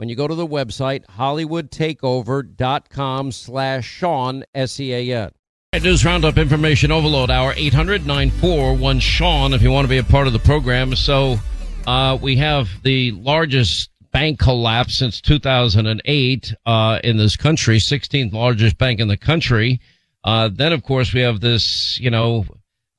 when you go to the website hollywoodtakeover.com slash Sean, S-E-A-N. News Roundup Information Overload Hour, 800 941 Sean, if you want to be a part of the program. So uh, we have the largest bank collapse since 2008 uh, in this country, 16th largest bank in the country. Uh, then, of course, we have this, you know,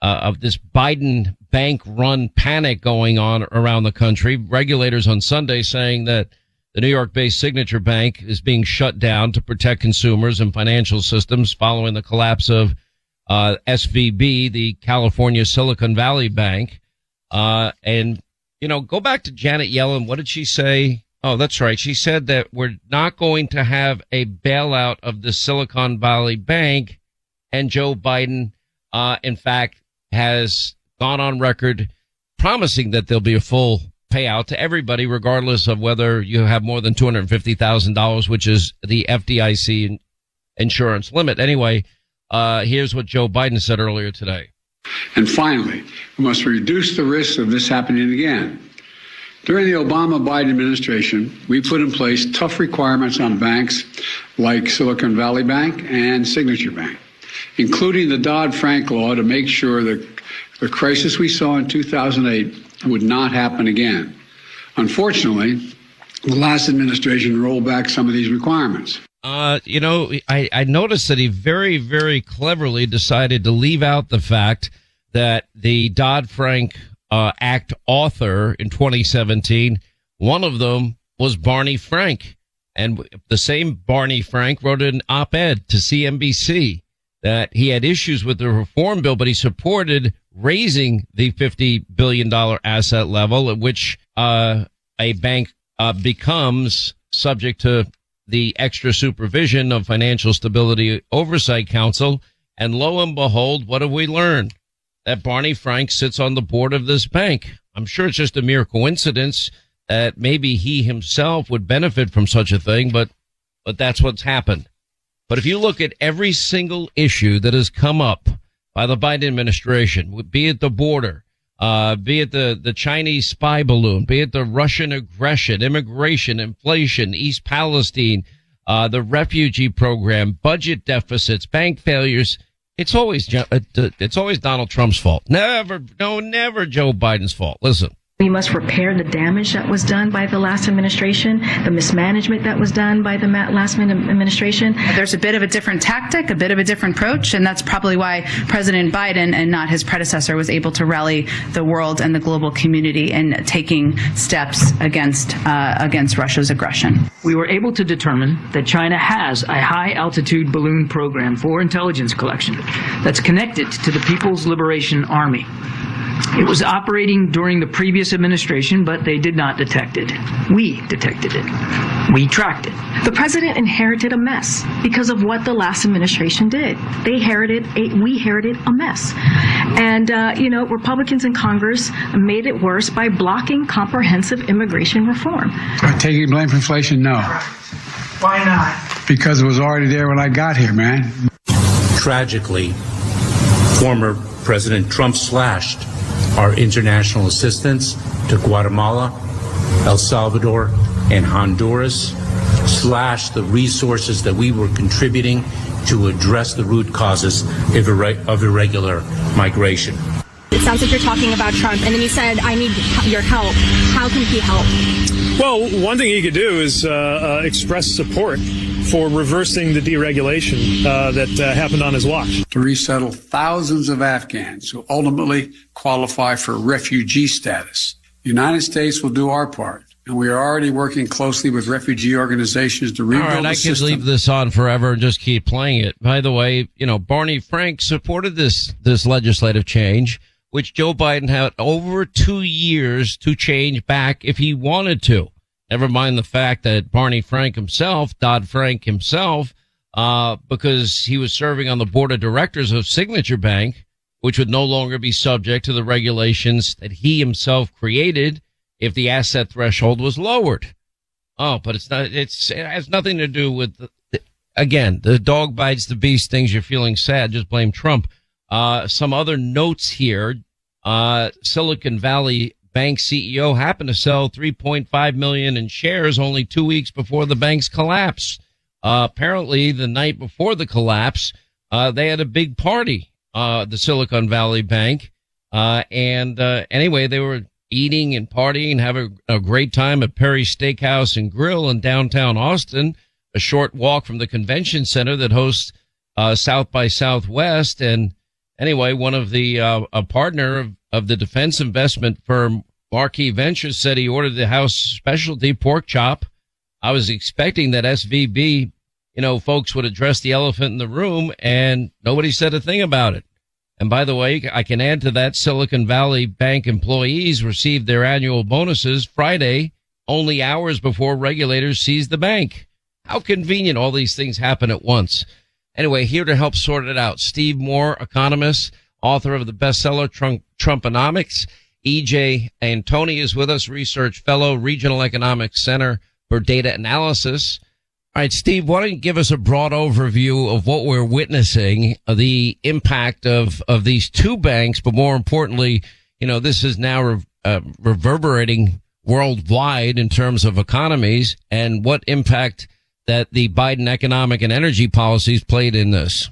uh, of this Biden bank run panic going on around the country. Regulators on Sunday saying that the New York based Signature Bank is being shut down to protect consumers and financial systems following the collapse of uh, SVB, the California Silicon Valley Bank. Uh, and, you know, go back to Janet Yellen. What did she say? Oh, that's right. She said that we're not going to have a bailout of the Silicon Valley Bank. And Joe Biden, uh, in fact, has gone on record promising that there'll be a full payout to everybody, regardless of whether you have more than $250,000, which is the FDIC insurance limit. Anyway, uh, here's what Joe Biden said earlier today. And finally, we must reduce the risk of this happening again. During the Obama Biden administration, we put in place tough requirements on banks like Silicon Valley Bank and Signature Bank, including the Dodd Frank law to make sure that the crisis we saw in 2008 would not happen again. Unfortunately, the last administration rolled back some of these requirements. Uh, you know, I, I noticed that he very, very cleverly decided to leave out the fact that the Dodd Frank uh, Act author in 2017, one of them was Barney Frank. And the same Barney Frank wrote an op ed to CNBC that he had issues with the reform bill, but he supported raising the $50 billion asset level at which, uh, a bank, uh, becomes subject to the extra supervision of Financial Stability Oversight Council. And lo and behold, what have we learned? That Barney Frank sits on the board of this bank. I'm sure it's just a mere coincidence that maybe he himself would benefit from such a thing, but, but that's what's happened. But if you look at every single issue that has come up by the Biden administration, be it the border, uh, be it the, the Chinese spy balloon, be it the Russian aggression, immigration, inflation, East Palestine, uh, the refugee program, budget deficits, bank failures. It's always, uh, it's always Donald Trump's fault. Never, no, never Joe Biden's fault. Listen. We must repair the damage that was done by the last administration, the mismanagement that was done by the last administration. There's a bit of a different tactic, a bit of a different approach, and that's probably why President Biden and not his predecessor was able to rally the world and the global community in taking steps against uh, against Russia's aggression. We were able to determine that China has a high altitude balloon program for intelligence collection that's connected to the People's Liberation Army It was operating during the previous administration, but they did not detect it. We detected it. We tracked it. The president inherited a mess because of what the last administration did. They inherited a, we inherited a mess. And, uh, you know, Republicans in Congress made it worse by blocking comprehensive immigration reform. Taking blame for inflation? No. Why not? Because it was already there when I got here, man. Tragically, former President Trump slashed our international assistance to Guatemala, El Salvador, and Honduras, slashed the resources that we were contributing to address the root causes of, irre- of irregular migration. It sounds like you're talking about Trump, and then you said, I need your help. How can he help? Well, one thing he could do is uh, uh, express support for reversing the deregulation uh, that uh, happened on his watch. To resettle thousands of Afghans who ultimately qualify for refugee status. The United States will do our part. And we are already working closely with refugee organizations to All rebuild right, the I could leave this on forever and just keep playing it. By the way, you know, Barney Frank supported this this legislative change, which Joe Biden had over two years to change back if he wanted to. Never mind the fact that Barney Frank himself, Dodd Frank himself, uh, because he was serving on the board of directors of Signature Bank, which would no longer be subject to the regulations that he himself created if the asset threshold was lowered. Oh, but it's not, it's, it has nothing to do with, the, again, the dog bites the beast things you're feeling sad. Just blame Trump. Uh, some other notes here. Uh, Silicon Valley Bank CEO happened to sell 3.5 million in shares only two weeks before the bank's collapse. Uh, apparently the night before the collapse, uh, they had a big party, uh, the Silicon Valley Bank. Uh, and, uh, anyway, they were eating and partying, having a great time at Perry's Steakhouse and Grill in downtown Austin, a short walk from the convention center that hosts, uh, South by Southwest. And anyway, one of the, uh, a partner of, of the defense investment firm Marquee Ventures said he ordered the house specialty pork chop. I was expecting that SVB, you know, folks would address the elephant in the room and nobody said a thing about it. And by the way, I can add to that Silicon Valley Bank employees received their annual bonuses Friday, only hours before regulators seized the bank. How convenient all these things happen at once. Anyway, here to help sort it out, Steve Moore, economist, author of the bestseller Trump, Trumponomics. EJ Antoni is with us, research fellow, Regional Economics Center for Data Analysis. All right, Steve, why don't you give us a broad overview of what we're witnessing, uh, the impact of, of these two banks, but more importantly, you know, this is now re- uh, reverberating worldwide in terms of economies and what impact that the Biden economic and energy policies played in this.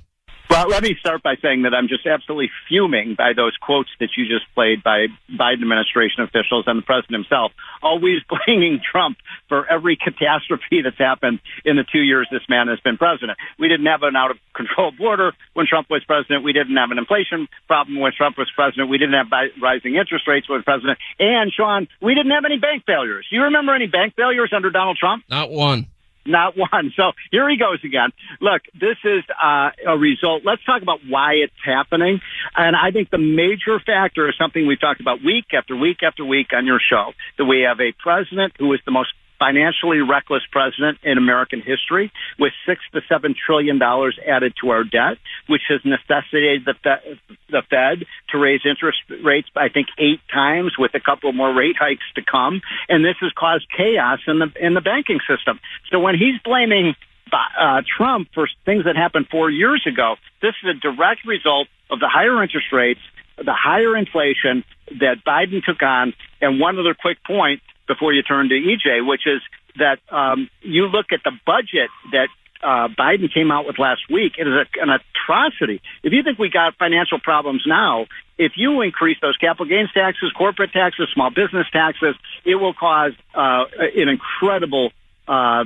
Well, let me start by saying that I'm just absolutely fuming by those quotes that you just played by Biden administration officials and the president himself, always blaming Trump for every catastrophe that's happened in the two years this man has been president. We didn't have an out of control border when Trump was president. We didn't have an inflation problem when Trump was president. We didn't have rising interest rates when president. And Sean, we didn't have any bank failures. Do you remember any bank failures under Donald Trump? Not one. Not one. So here he goes again. Look, this is uh, a result. Let's talk about why it's happening. And I think the major factor is something we've talked about week after week after week on your show that we have a president who is the most financially reckless president in American history with six to seven trillion dollars added to our debt, which has necessitated the Fed, the Fed to raise interest rates, I think, eight times with a couple more rate hikes to come. And this has caused chaos in the, in the banking system. So when he's blaming uh, Trump for things that happened four years ago, this is a direct result of the higher interest rates, the higher inflation that Biden took on. And one other quick point before you turn to EJ, which is that um, you look at the budget that uh, Biden came out with last week. It is a, an atrocity. If you think we got financial problems now, if you increase those capital gains taxes, corporate taxes, small business taxes, it will cause uh, an incredible uh,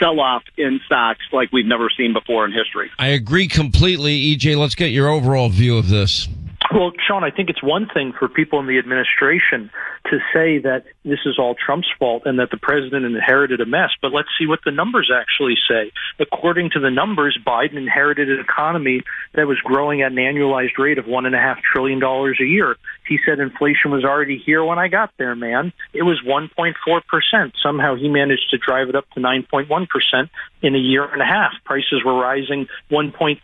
sell off in stocks like we've never seen before in history. I agree completely. EJ, let's get your overall view of this. Well, Sean, I think it's one thing for people in the administration to say that this is all Trump's fault and that the president inherited a mess, but let's see what the numbers actually say. According to the numbers, Biden inherited an economy that was growing at an annualized rate of one and a half trillion dollars a year. He said inflation was already here when I got there, man. It was 1.4%. Somehow he managed to drive it up to 9.1% in a year and a half. Prices were rising 1.3%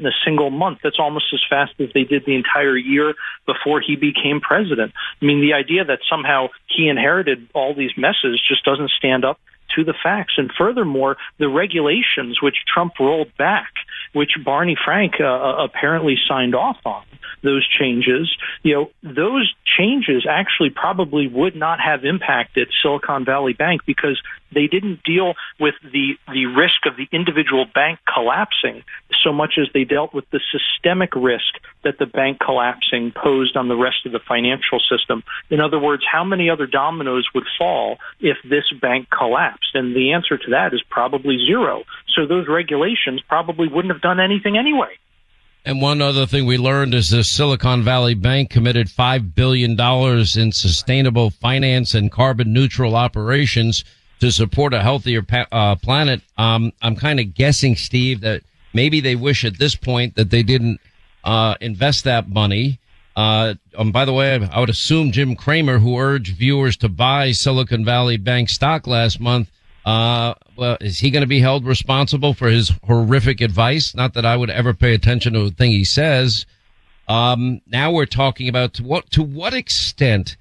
in a single month. That's almost as fast as they did the entire year before he became president. I mean, the idea that somehow he inherited all these messes just doesn't stand up to the facts. And furthermore, the regulations which Trump rolled back, which Barney Frank uh, uh apparently signed off on, those changes, you know, those changes actually probably would not have impacted Silicon Valley Bank because they didn't deal with the, the risk of the individual bank collapsing so much as they dealt with the systemic risk that the bank collapsing posed on the rest of the financial system. In other words, how many other dominoes would fall if this bank collapsed? And the answer to that is probably zero. So those regulations probably wouldn't have done anything anyway. And one other thing we learned is the Silicon Valley Bank committed $5 billion in sustainable finance and carbon neutral operations to support a healthier pa- uh, planet. Um, I'm kind of guessing, Steve, that maybe they wish at this point that they didn't uh, invest that money. Uh, um, by the way, I would assume Jim Cramer, who urged viewers to buy Silicon Valley Bank stock last month, uh, well, is he going to be held responsible for his horrific advice? Not that I would ever pay attention to a thing he says. Um, now we're talking about to what, to what extent,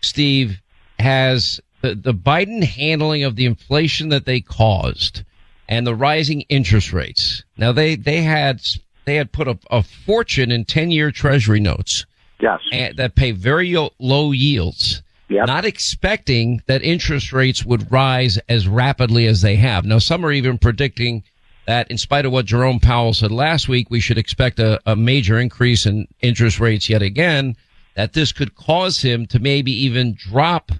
Steve, has the, the Biden handling of the inflation that they caused and the rising interest rates. Now they, they had, they had put a, a fortune in 10 year treasury notes. Yes. that pay very low yields Yep. not expecting that interest rates would rise as rapidly as they have. Now, some are even predicting that in spite of what Jerome Powell said last week, we should expect a, a major increase in interest rates yet again, that this could cause him to maybe even drop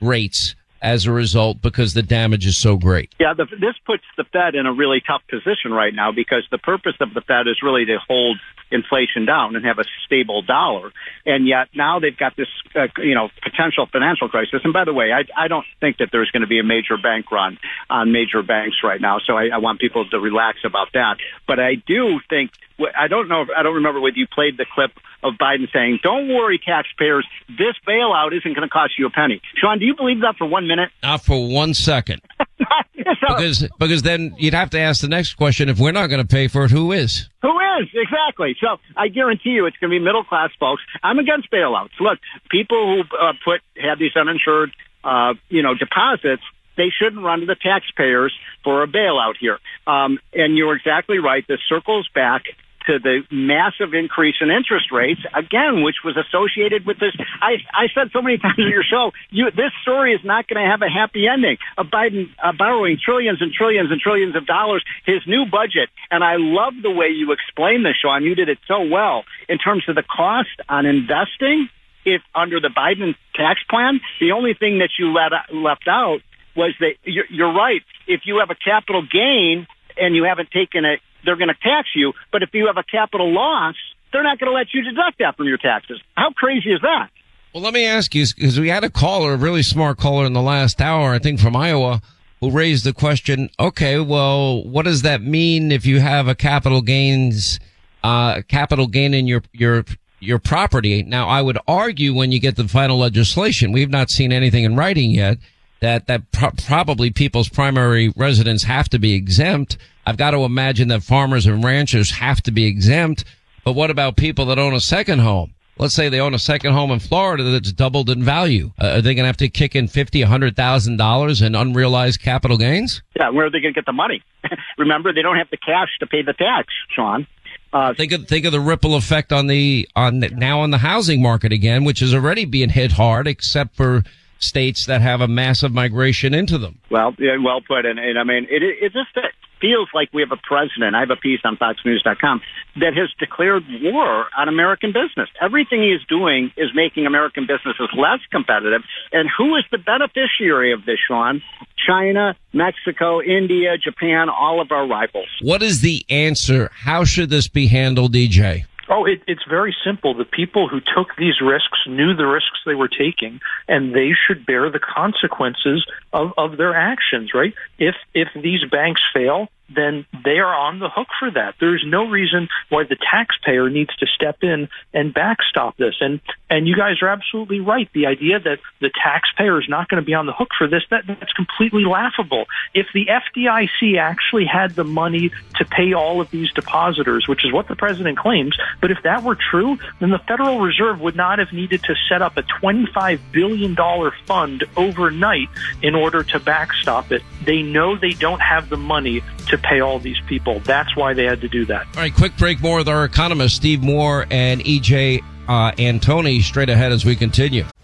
rates as a result because the damage is so great. Yeah, the, this puts the Fed in a really tough position right now because the purpose of the Fed is really to hold inflation down and have a stable dollar. And yet now they've got this, uh, you know, potential financial crisis. And by the way, I, I don't think that there's going to be a major bank run on major banks right now. So I, I want people to relax about that. But I do think I don't know. I don't remember whether you played the clip of Biden saying, "Don't worry, taxpayers. This bailout isn't going to cost you a penny." Sean, do you believe that for one minute? Not for one second. because because then you'd have to ask the next question: If we're not going to pay for it, who is? Who is exactly? So I guarantee you, it's going to be middle class folks. I'm against bailouts. Look, people who uh, put have these uninsured, uh, you know, deposits they shouldn't run to the taxpayers for a bailout here. Um, and you're exactly right. This circles back to the massive increase in interest rates again, which was associated with this. I, I said so many times on your show, you, this story is not going to have a happy ending. Of Biden uh, borrowing trillions and trillions and trillions of dollars, his new budget, and I love the way you explained this, Sean. You did it so well in terms of the cost on investing. If under the Biden tax plan, the only thing that you let, left out was that you're, you're right. If you have a capital gain and you haven't taken it they're going to tax you. But if you have a capital loss, they're not going to let you deduct that from your taxes. How crazy is that? Well, let me ask you, because we had a caller, a really smart caller in the last hour, I think from Iowa, who raised the question, okay, well, what does that mean if you have a capital gains, uh, capital gain in your, your, your property? Now, I would argue when you get the final legislation, we've not seen anything in writing yet, that, that pro- probably people's primary residence have to be exempt. I've got to imagine that farmers and ranchers have to be exempt. But what about people that own a second home? Let's say they own a second home in Florida that's doubled in value. Uh, are they going to have to kick in fifty, a hundred thousand dollars in unrealized capital gains? Yeah, where are they going to get the money? Remember, they don't have the cash to pay the tax, Sean. Uh, think of think of the ripple effect on the on the, now on the housing market again, which is already being hit hard, except for states that have a massive migration into them. Well, yeah, well put. And, and I mean, it, it just feels like we have a president. I have a piece on FoxNews.com that has declared war on American business. Everything he is doing is making American businesses less competitive. And who is the beneficiary of this, Sean? China, Mexico, India, Japan, all of our rivals. What is the answer? How should this be handled, EJ? Oh, it, it's very simple. The people who took these risks knew the risks they were taking, and they should bear the consequences of, of their actions. Right? If if these banks fail, then they are on the hook for that. There's no reason why the taxpayer needs to step in and backstop this. And and you guys are absolutely right. The idea that the taxpayer is not going to be on the hook for this that that's completely laughable. If the FDIC actually had the money to pay all of these depositors, which is what the president claims, but if that were true, then the Federal Reserve would not have needed to set up a 25 billion dollar fund overnight in order to backstop it. They know they don't have the money to pay all these people. That's why they had to do that. All right, quick break more with our economists, Steve Moore and EJ uh, Antoni, straight ahead as we continue.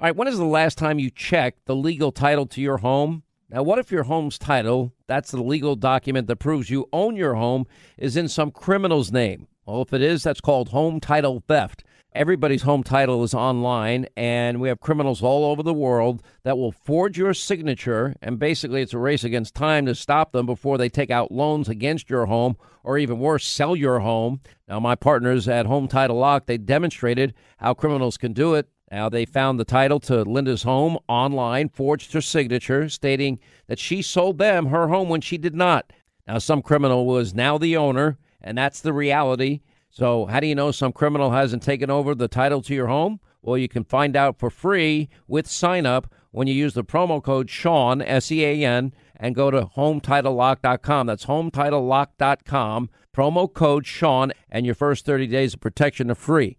All right, when is the last time you checked the legal title to your home? Now, what if your home's title, that's the legal document that proves you own your home, is in some criminal's name? Well, if it is, that's called home title theft. Everybody's home title is online, and we have criminals all over the world that will forge your signature. And basically, it's a race against time to stop them before they take out loans against your home, or even worse, sell your home. Now, my partners at Home Title Lock, they demonstrated how criminals can do it. Now, they found the title to Linda's home online, forged her signature, stating that she sold them her home when she did not. Now, some criminal was now the owner, and that's the reality. So, how do you know some criminal hasn't taken over the title to your home? Well, you can find out for free with sign up when you use the promo code Sean, S E A N, and go to HometitleLock.com. That's HometitleLock.com. Promo code Sean, and your first 30 days of protection are free.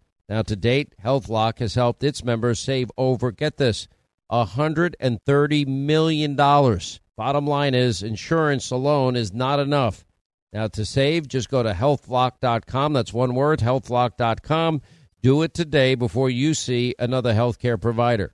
Now, to date, HealthLock has helped its members save over, get this, $130 million. Bottom line is, insurance alone is not enough. Now, to save, just go to healthlock.com. That's one word, healthlock.com. Do it today before you see another healthcare provider.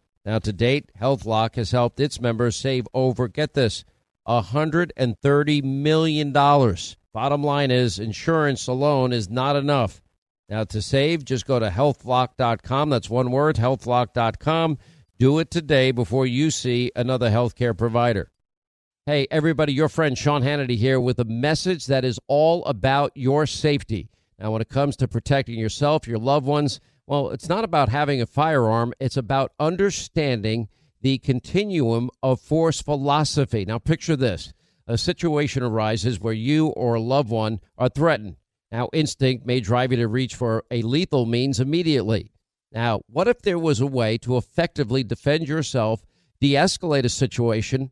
Now, to date, HealthLock has helped its members save over, get this, $130 million. Bottom line is, insurance alone is not enough. Now, to save, just go to healthlock.com. That's one word, healthlock.com. Do it today before you see another healthcare provider. Hey, everybody, your friend Sean Hannity here with a message that is all about your safety. Now, when it comes to protecting yourself, your loved ones, well, it's not about having a firearm, it's about understanding the continuum of force philosophy. Now, picture this a situation arises where you or a loved one are threatened. Now, instinct may drive you to reach for a lethal means immediately. Now, what if there was a way to effectively defend yourself, de escalate a situation,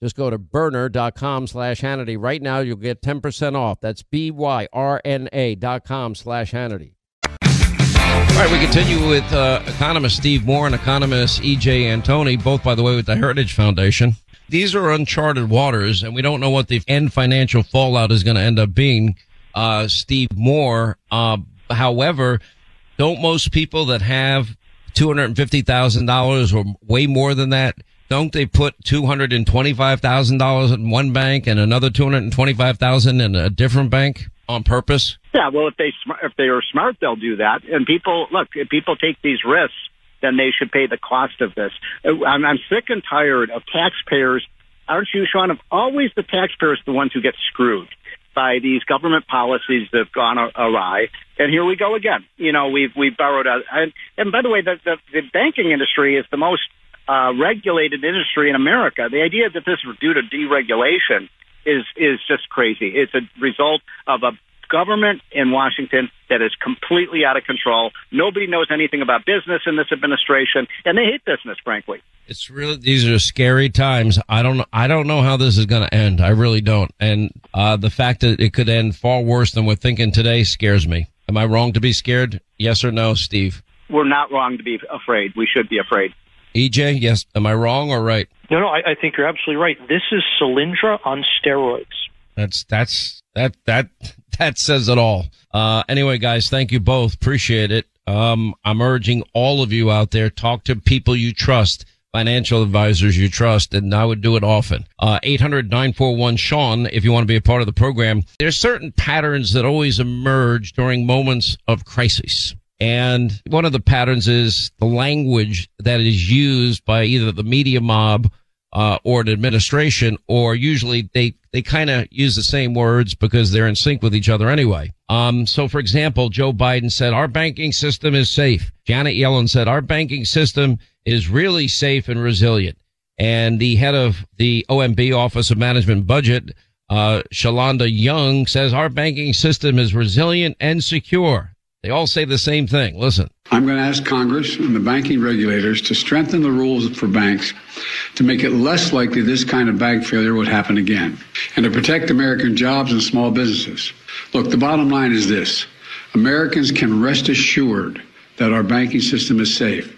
Just go to byrna.com slash Hannity. Right now, you'll get 10% off. That's B-Y-R-N-A dot com slash Hannity. All right, we continue with uh, economist Steve Moore and economist E.J. Antoni, both, by the way, with the Heritage Foundation. These are uncharted waters, and we don't know what the end financial fallout is going to end up being. Uh, Steve Moore, uh, however, don't most people that have $250,000 or way more than that don't they put two hundred and twenty-five thousand dollars in one bank and another two hundred and twenty-five thousand in a different bank on purpose? Yeah, well, if they if they are smart, they'll do that. And people look, if people take these risks, then they should pay the cost of this. Uh, I'm, I'm sick and tired of taxpayers. Aren't you, Sean? Of always the taxpayers the ones who get screwed by these government policies that have gone awry. And here we go again. You know, we've we've borrowed. A, and, and by the way, the, the the banking industry is the most uh, regulated industry in America. The idea that this is due to deregulation is is just crazy. It's a result of a government in Washington that is completely out of control. Nobody knows anything about business in this administration, and they hate business, frankly. It's really these are scary times. I don't I don't know how this is going to end. I really don't. And uh, the fact that it could end far worse than we're thinking today scares me. Am I wrong to be scared? Yes or no, Steve? We're not wrong to be afraid. We should be afraid. EJ, yes. Am I wrong or right? No, no. I, I think you're absolutely right. This is Solyndra on steroids. That's that's that that that says it all. Uh, anyway, guys, thank you both. Appreciate it. Um, I'm urging all of you out there talk to people you trust, financial advisors you trust, and I would do it often. Uh, 800-941-SEAN if you want to be a part of the program. There's certain patterns that always emerge during moments of crisis. And one of the patterns is the language that is used by either the media mob uh, or an administration, or usually they they kind of use the same words because they're in sync with each other anyway. Um, so, for example, Joe Biden said our banking system is safe. Janet Yellen said our banking system is really safe and resilient. And the head of the OMB Office of Management Budget, uh, Shalanda Young, says our banking system is resilient and secure. They all say the same thing. Listen. I'm going to ask Congress and the banking regulators to strengthen the rules for banks to make it less likely this kind of bank failure would happen again and to protect American jobs and small businesses. Look, the bottom line is this Americans can rest assured that our banking system is safe.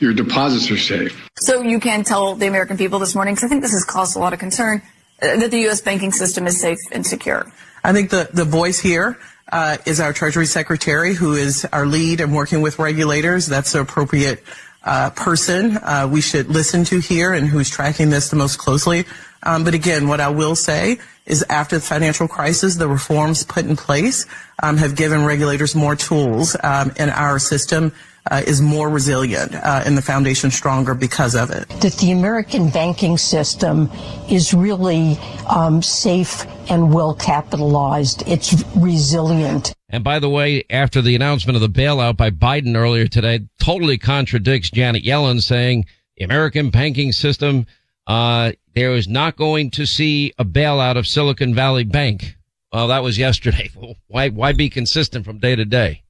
Your deposits are safe. So you can tell the American people this morning, because I think this has caused a lot of concern uh, that the U.S. banking system is safe and secure? I think the, the voice here uh, is our Treasury Secretary, who is our lead and working with regulators. That's the appropriate uh, person uh, we should listen to here and who's tracking this the most closely. Um, but again, what I will say is after the financial crisis, the reforms put in place um, have given regulators more tools, um, and our system uh, is more resilient uh, and the foundation stronger because of it. That the American banking system is really um, safe and well capitalized. It's resilient. And by the way, after the announcement of the bailout by Biden earlier today, totally contradicts Janet Yellen saying the American banking system, uh, there is not going to see a bailout of Silicon Valley Bank. Well, that was yesterday. Why, why be consistent from day to day?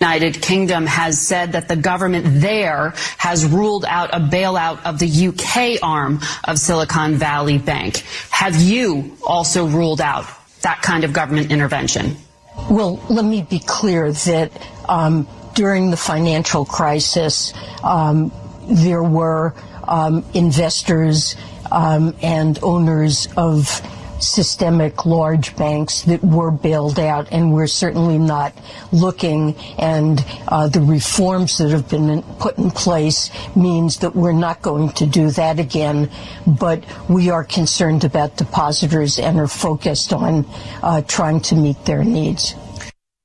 United Kingdom has said that the government there has ruled out a bailout of the UK arm of Silicon Valley Bank. Have you also ruled out that kind of government intervention? Well, let me be clear that um, during the financial crisis, um, there were um, investors um, and owners of systemic large banks that were bailed out, and we're certainly not looking. And uh, the reforms that have been put in place means that we're not going to do that again. But we are concerned about depositors and are focused on uh, trying to meet their needs.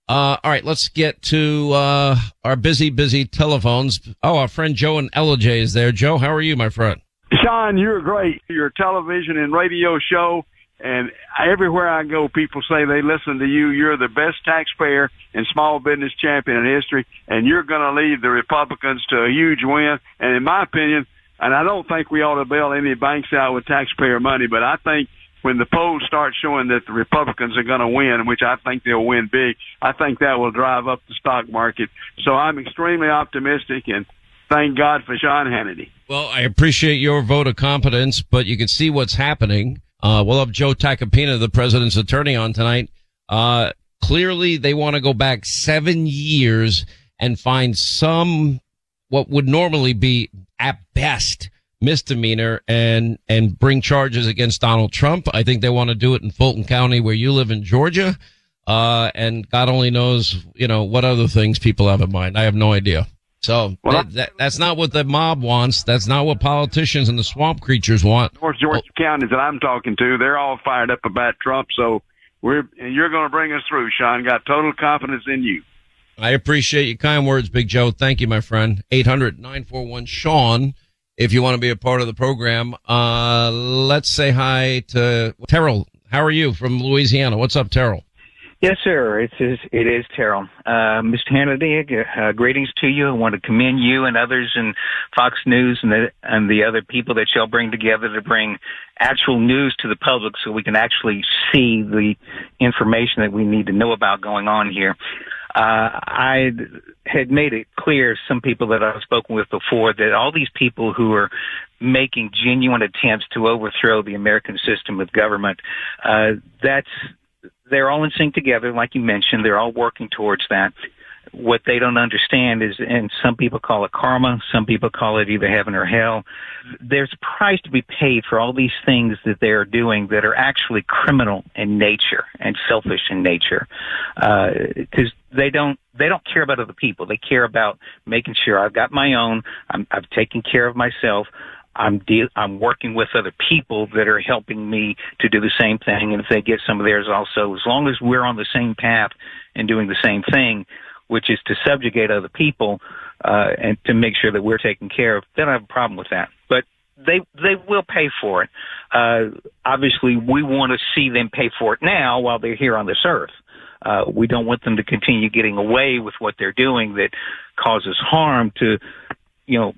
Uh, all right, let's get to uh, our busy, busy telephones. Oh, our friend Joe and Ellijay is there. Joe, how are you, my friend? Sean, you're great. Your television and radio show and everywhere I go, people say they listen to you. You're the best taxpayer and small business champion in history, and you're going to lead the Republicans to a huge win. And in my opinion, and I don't think we ought to bail any banks out with taxpayer money, but I think when the polls start showing that the Republicans are going to win, which I think they'll win big, I think that will drive up the stock market. So I'm extremely optimistic and thank God for Sean Hannity. Well, I appreciate your vote of confidence, but you can see what's happening. Uh, we'll have Joe Tacopina, the president's attorney, on tonight. Uh, clearly they want to go back seven years and find some, what would normally be at best misdemeanor and, and bring charges against Donald Trump. I think they want to do it in Fulton County where you live in Georgia. Uh, and God only knows, you know, what other things people have in mind. I have no idea. So well, that, that, that's not what the mob wants. That's not what politicians and the swamp creatures want. North Georgia well, counties that I'm talking to, they're all fired up about Trump. So we're and you're going to bring us through, Sean. Got total confidence in you. I appreciate your kind words, Big Joe. Thank you, my friend. 800-941 Sean. If you want to be a part of the program, uh, let's say hi to Terrell. How are you from Louisiana? What's up, Terrell? Yes, sir. It is, it is Terrell. Uh, Mr. Hannity, uh, greetings to you. I want to commend you and others in Fox News and the, and the other people that y'all bring together to bring actual news to the public so we can actually see the information that we need to know about going on here. Uh, I had made it clear, some people that I've spoken with before, that all these people who are making genuine attempts to overthrow the American system of government, uh, that's they're all in sync together, like you mentioned. They're all working towards that. What they don't understand is, and some people call it karma, some people call it either heaven or hell. There's a price to be paid for all these things that they are doing that are actually criminal in nature and selfish in nature, because uh, they don't they don't care about other people. They care about making sure I've got my own. I'm, I've taken care of myself. I'm de- I'm working with other people that are helping me to do the same thing, and if they get some of theirs also, as long as we're on the same path and doing the same thing, which is to subjugate other people uh, and to make sure that we're taken care of, then I have a problem with that. But they they will pay for it. Uh, obviously, we want to see them pay for it now while they're here on this earth. Uh, we don't want them to continue getting away with what they're doing that causes harm to, you know,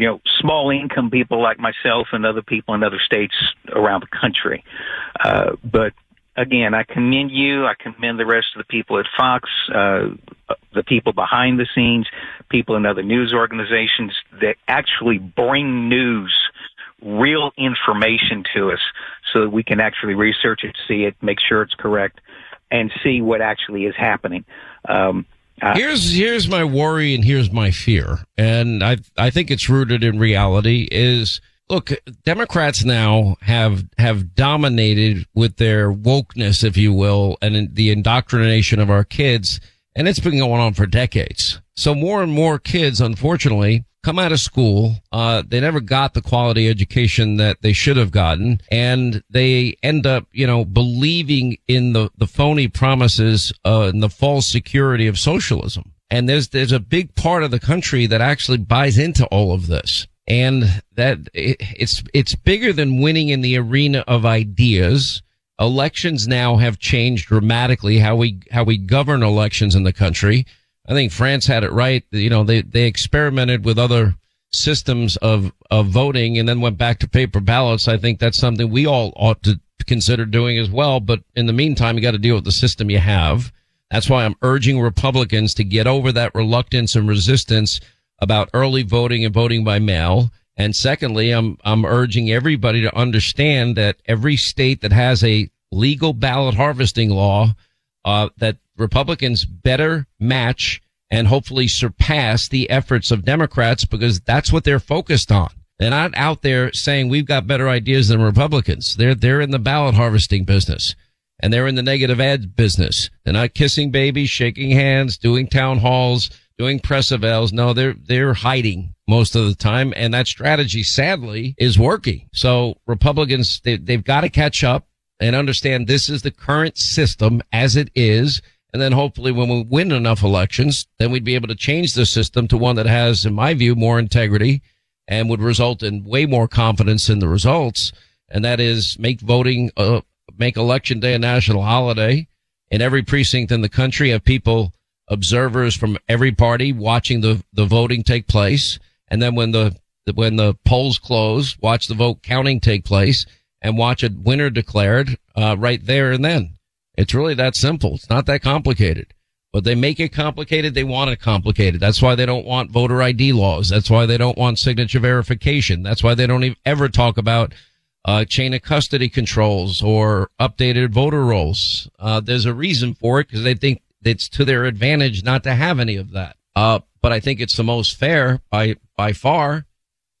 you know, small income people like myself and other people in other states around the country. Uh, but again, I commend you. I commend the rest of the people at Fox, uh, the people behind the scenes, people in other news organizations that actually bring news, real information to us so that we can actually research it, see it, make sure it's correct, and see what actually is happening. Um, uh, here's here's my worry and here's my fear, and I I think it's rooted in reality. Is look, Democrats now have have dominated with their wokeness, if you will, and the indoctrination of our kids, and it's been going on for decades. So more and more kids, unfortunately, come out of school. Uh, they never got the quality education that they should have gotten, and they end up, you know, believing in the the phony promises uh, and the false security of socialism. And there's there's a big part of the country that actually buys into all of this and that it's it's bigger than winning in the arena of ideas. Elections now have changed dramatically how we how we govern elections in the country. I think France had it right. You know, they they experimented with other systems of of voting and then went back to paper ballots. I think that's something we all ought to consider doing as well. But in the meantime, you got to deal with the system you have. That's why I'm urging Republicans to get over that reluctance and resistance about early voting and voting by mail. And secondly, I'm, I'm urging everybody to understand that every state that has a legal ballot harvesting law, uh, that Republicans better match and hopefully surpass the efforts of Democrats because that's what they're focused on. They're not out there saying we've got better ideas than Republicans. They're, they're in the ballot harvesting business and they're in the negative ad business. They're not kissing babies, shaking hands, doing town halls, doing press avails. No, they're, they're hiding most of the time. And that strategy, sadly, is working. So Republicans, they, they've got to catch up and understand this is the current system as it is. And then hopefully when we win enough elections, then we'd be able to change the system to one that has, in my view, more integrity and would result in way more confidence in the results. And that is make voting, uh, make election day a national holiday in every precinct in the country have people observers from every party watching the, the voting take place. And then when the, when the polls close, watch the vote counting take place and watch a winner declared, uh, right there and then. It's really that simple. It's not that complicated, but they make it complicated. They want it complicated. That's why they don't want voter ID laws. That's why they don't want signature verification. That's why they don't even ever talk about uh, chain of custody controls or updated voter rolls. Uh, there's a reason for it because they think it's to their advantage not to have any of that. Uh, but I think it's the most fair by, by far.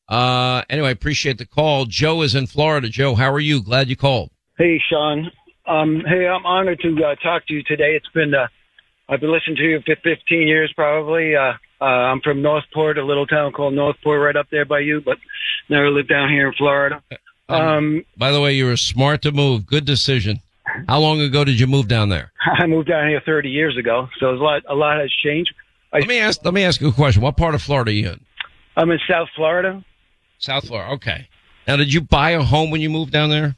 Uh, anyway, I appreciate the call. Joe is in Florida. Joe, how are you? Glad you called. Hey, Sean. Um, hey, I'm honored to uh, talk to you today. It's been, uh, I've been listening to you for 15 years probably. Uh, uh, I'm from Northport, a little town called Northport right up there by you, but never lived down here in Florida. Um, um by the way, you were smart to move. Good decision. How long ago did you move down there? I moved down here 30 years ago, so a lot a lot has changed. I, let me ask let me ask you a question. What part of Florida are you in? I'm in South Florida. South Florida. Okay. Now, did you buy a home when you moved down there?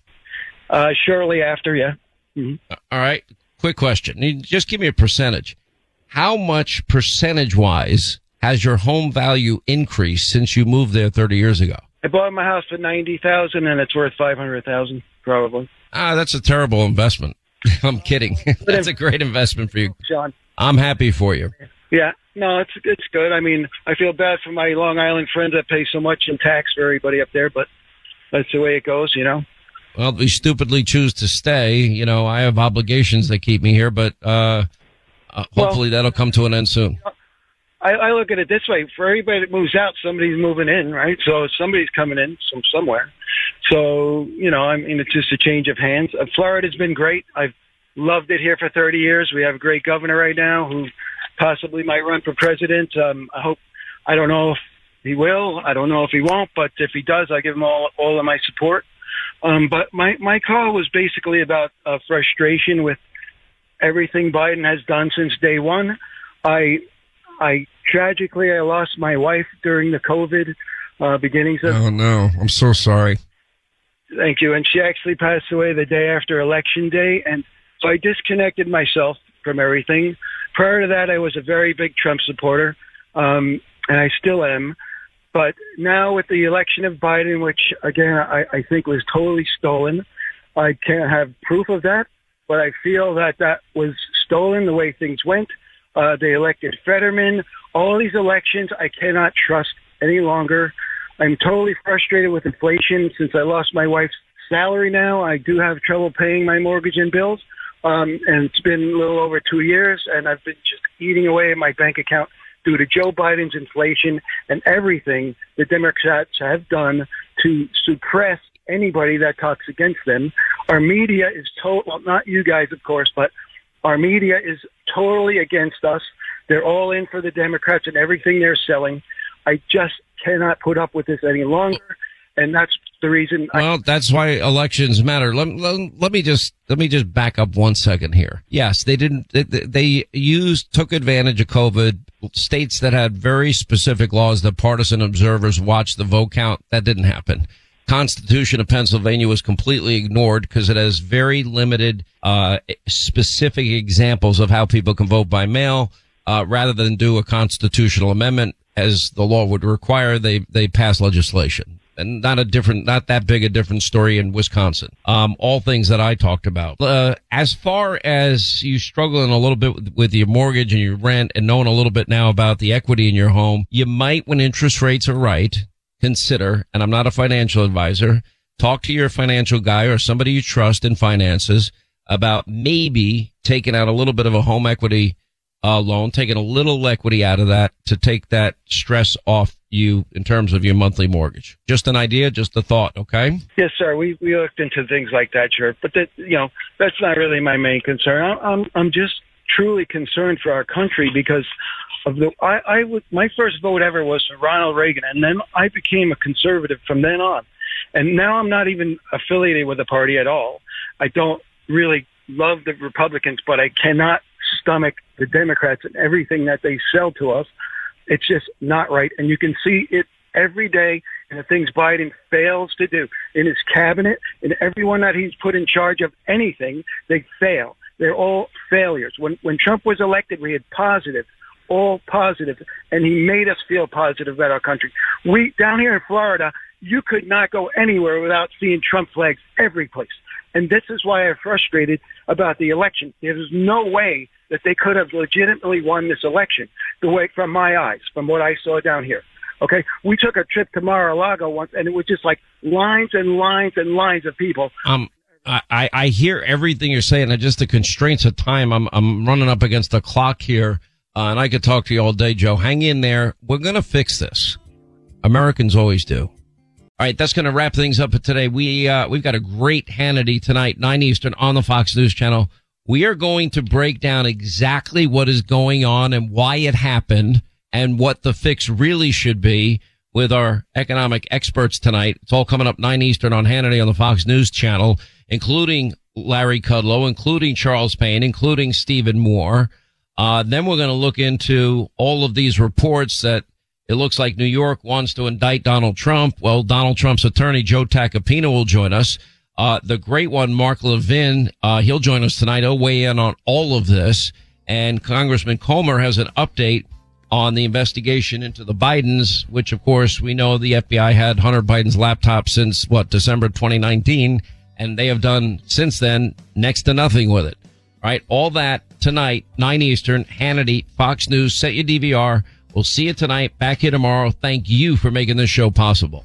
Uh, shortly after, yeah. Mm-hmm. All right. Quick question. Just give me a percentage. How much percentage wise has your home value increased since you moved there 30 years ago? I bought my house for 90,000 and it's worth 500,000 probably. Ah, that's a terrible investment. I'm kidding. that's a great investment for you. Sean. I'm happy for you. Yeah. No, it's it's good. I mean, I feel bad for my Long Island friends that pay so much in tax for everybody up there, but that's the way it goes, you know. Well, we stupidly choose to stay. You know, I have obligations that keep me here, but uh, uh hopefully well, that'll come to an end soon. I, I look at it this way: for everybody that moves out, somebody's moving in, right? So somebody's coming in from somewhere. So you know, I mean, it's just a change of hands. Uh, Florida's been great. I've loved it here for 30 years. We have a great governor right now who possibly might run for president. Um, I hope. I don't know if he will. I don't know if he won't. But if he does, I give him all all of my support. Um, but my my call was basically about uh, frustration with everything Biden has done since day one. I I tragically I lost my wife during the COVID uh, beginnings of. Oh no, I'm so sorry. Thank you. And she actually passed away the day after election day, and so I disconnected myself from everything. Prior to that, I was a very big Trump supporter, um, and I still am. But now with the election of Biden, which again I, I think was totally stolen, I can't have proof of that, but I feel that that was stolen the way things went. Uh, they elected Fetterman. All these elections, I cannot trust any longer. I'm totally frustrated with inflation since I lost my wife's salary now. I do have trouble paying my mortgage and bills. Um, and it's been a little over two years, and I've been just eating away at my bank account due to Joe Biden's inflation and everything the Democrats have done to suppress anybody that talks against them. Our media is total, well, not you guys, of course, but our media is totally against us. They're all in for the Democrats and everything they're selling. I just cannot put up with this any longer. And that's the reason. Well, that's why elections matter. Let, let, let, me just let me just back up one second here. Yes, they didn't. They, they used took advantage of COVID. States that had very specific laws that partisan observers watched the vote count. That didn't happen. Constitution of Pennsylvania was completely ignored because it has very limited uh, specific examples of how people can vote by mail. Uh, rather than do a constitutional amendment as the law would require, they they pass legislation and not a different, not that big a different story in Wisconsin. Um, all things that I talked about. Uh, as far as you struggling a little bit with, with, your mortgage and your rent and knowing a little bit now about the equity in your home, you might, when interest rates are right, consider, and I'm not a financial advisor, talk to your financial guy or somebody you trust in finances about maybe taking out a little bit of a home equity uh, loan, taking a little equity out of that to take that stress off you in terms of your monthly mortgage. Just an idea, just a thought, okay? Yes, sir. We we looked into things like that, sure, but that you know that's not really my main concern. I'm I'm, I'm just truly concerned for our country because of the I I would my first vote ever was for Ronald Reagan, and then I became a conservative from then on, and now I'm not even affiliated with the party at all. I don't really love the Republicans, but I cannot stomach the Democrats and everything that they sell to us. It's just not right. And you can see it every day in the things Biden fails to do in his cabinet and everyone that he's put in charge of anything, they fail. They're all failures. When, when Trump was elected, we had positive, all positive, and he made us feel positive about our country. We, down here in Florida, you could not go anywhere without seeing Trump flags every place. And this is why I'm frustrated about the election. There's no way that they could have legitimately won this election the way from my eyes, from what I saw down here. Okay, we took a trip to Mar-a-Lago once, and it was just like lines and lines and lines of people. Um, I, I hear everything you're saying, and just the constraints of time. I'm I'm running up against the clock here, uh, and I could talk to you all day, Joe. Hang in there. We're gonna fix this. Americans always do. All right, that's going to wrap things up for today. We uh, we've got a great Hannity tonight, nine Eastern on the Fox News Channel. We are going to break down exactly what is going on and why it happened and what the fix really should be with our economic experts tonight. It's all coming up nine Eastern on Hannity on the Fox News Channel, including Larry Kudlow, including Charles Payne, including Stephen Moore. Uh, then we're going to look into all of these reports that it looks like New York wants to indict Donald Trump. Well, Donald Trump's attorney, Joe Tacopina, will join us. Uh, the great one, Mark Levin, uh, he'll join us tonight. He'll weigh in on all of this. And Congressman Comer has an update on the investigation into the Bidens, which of course we know the FBI had Hunter Biden's laptop since what, December 2019. And they have done since then next to nothing with it. Right. All that tonight, 9 Eastern, Hannity, Fox News, set your DVR. We'll see you tonight. Back here tomorrow. Thank you for making this show possible.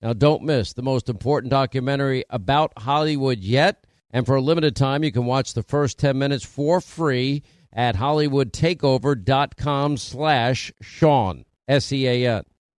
Now, don't miss the most important documentary about Hollywood yet. And for a limited time, you can watch the first 10 minutes for free at hollywoodtakeover.com slash Sean, S-E-A-N.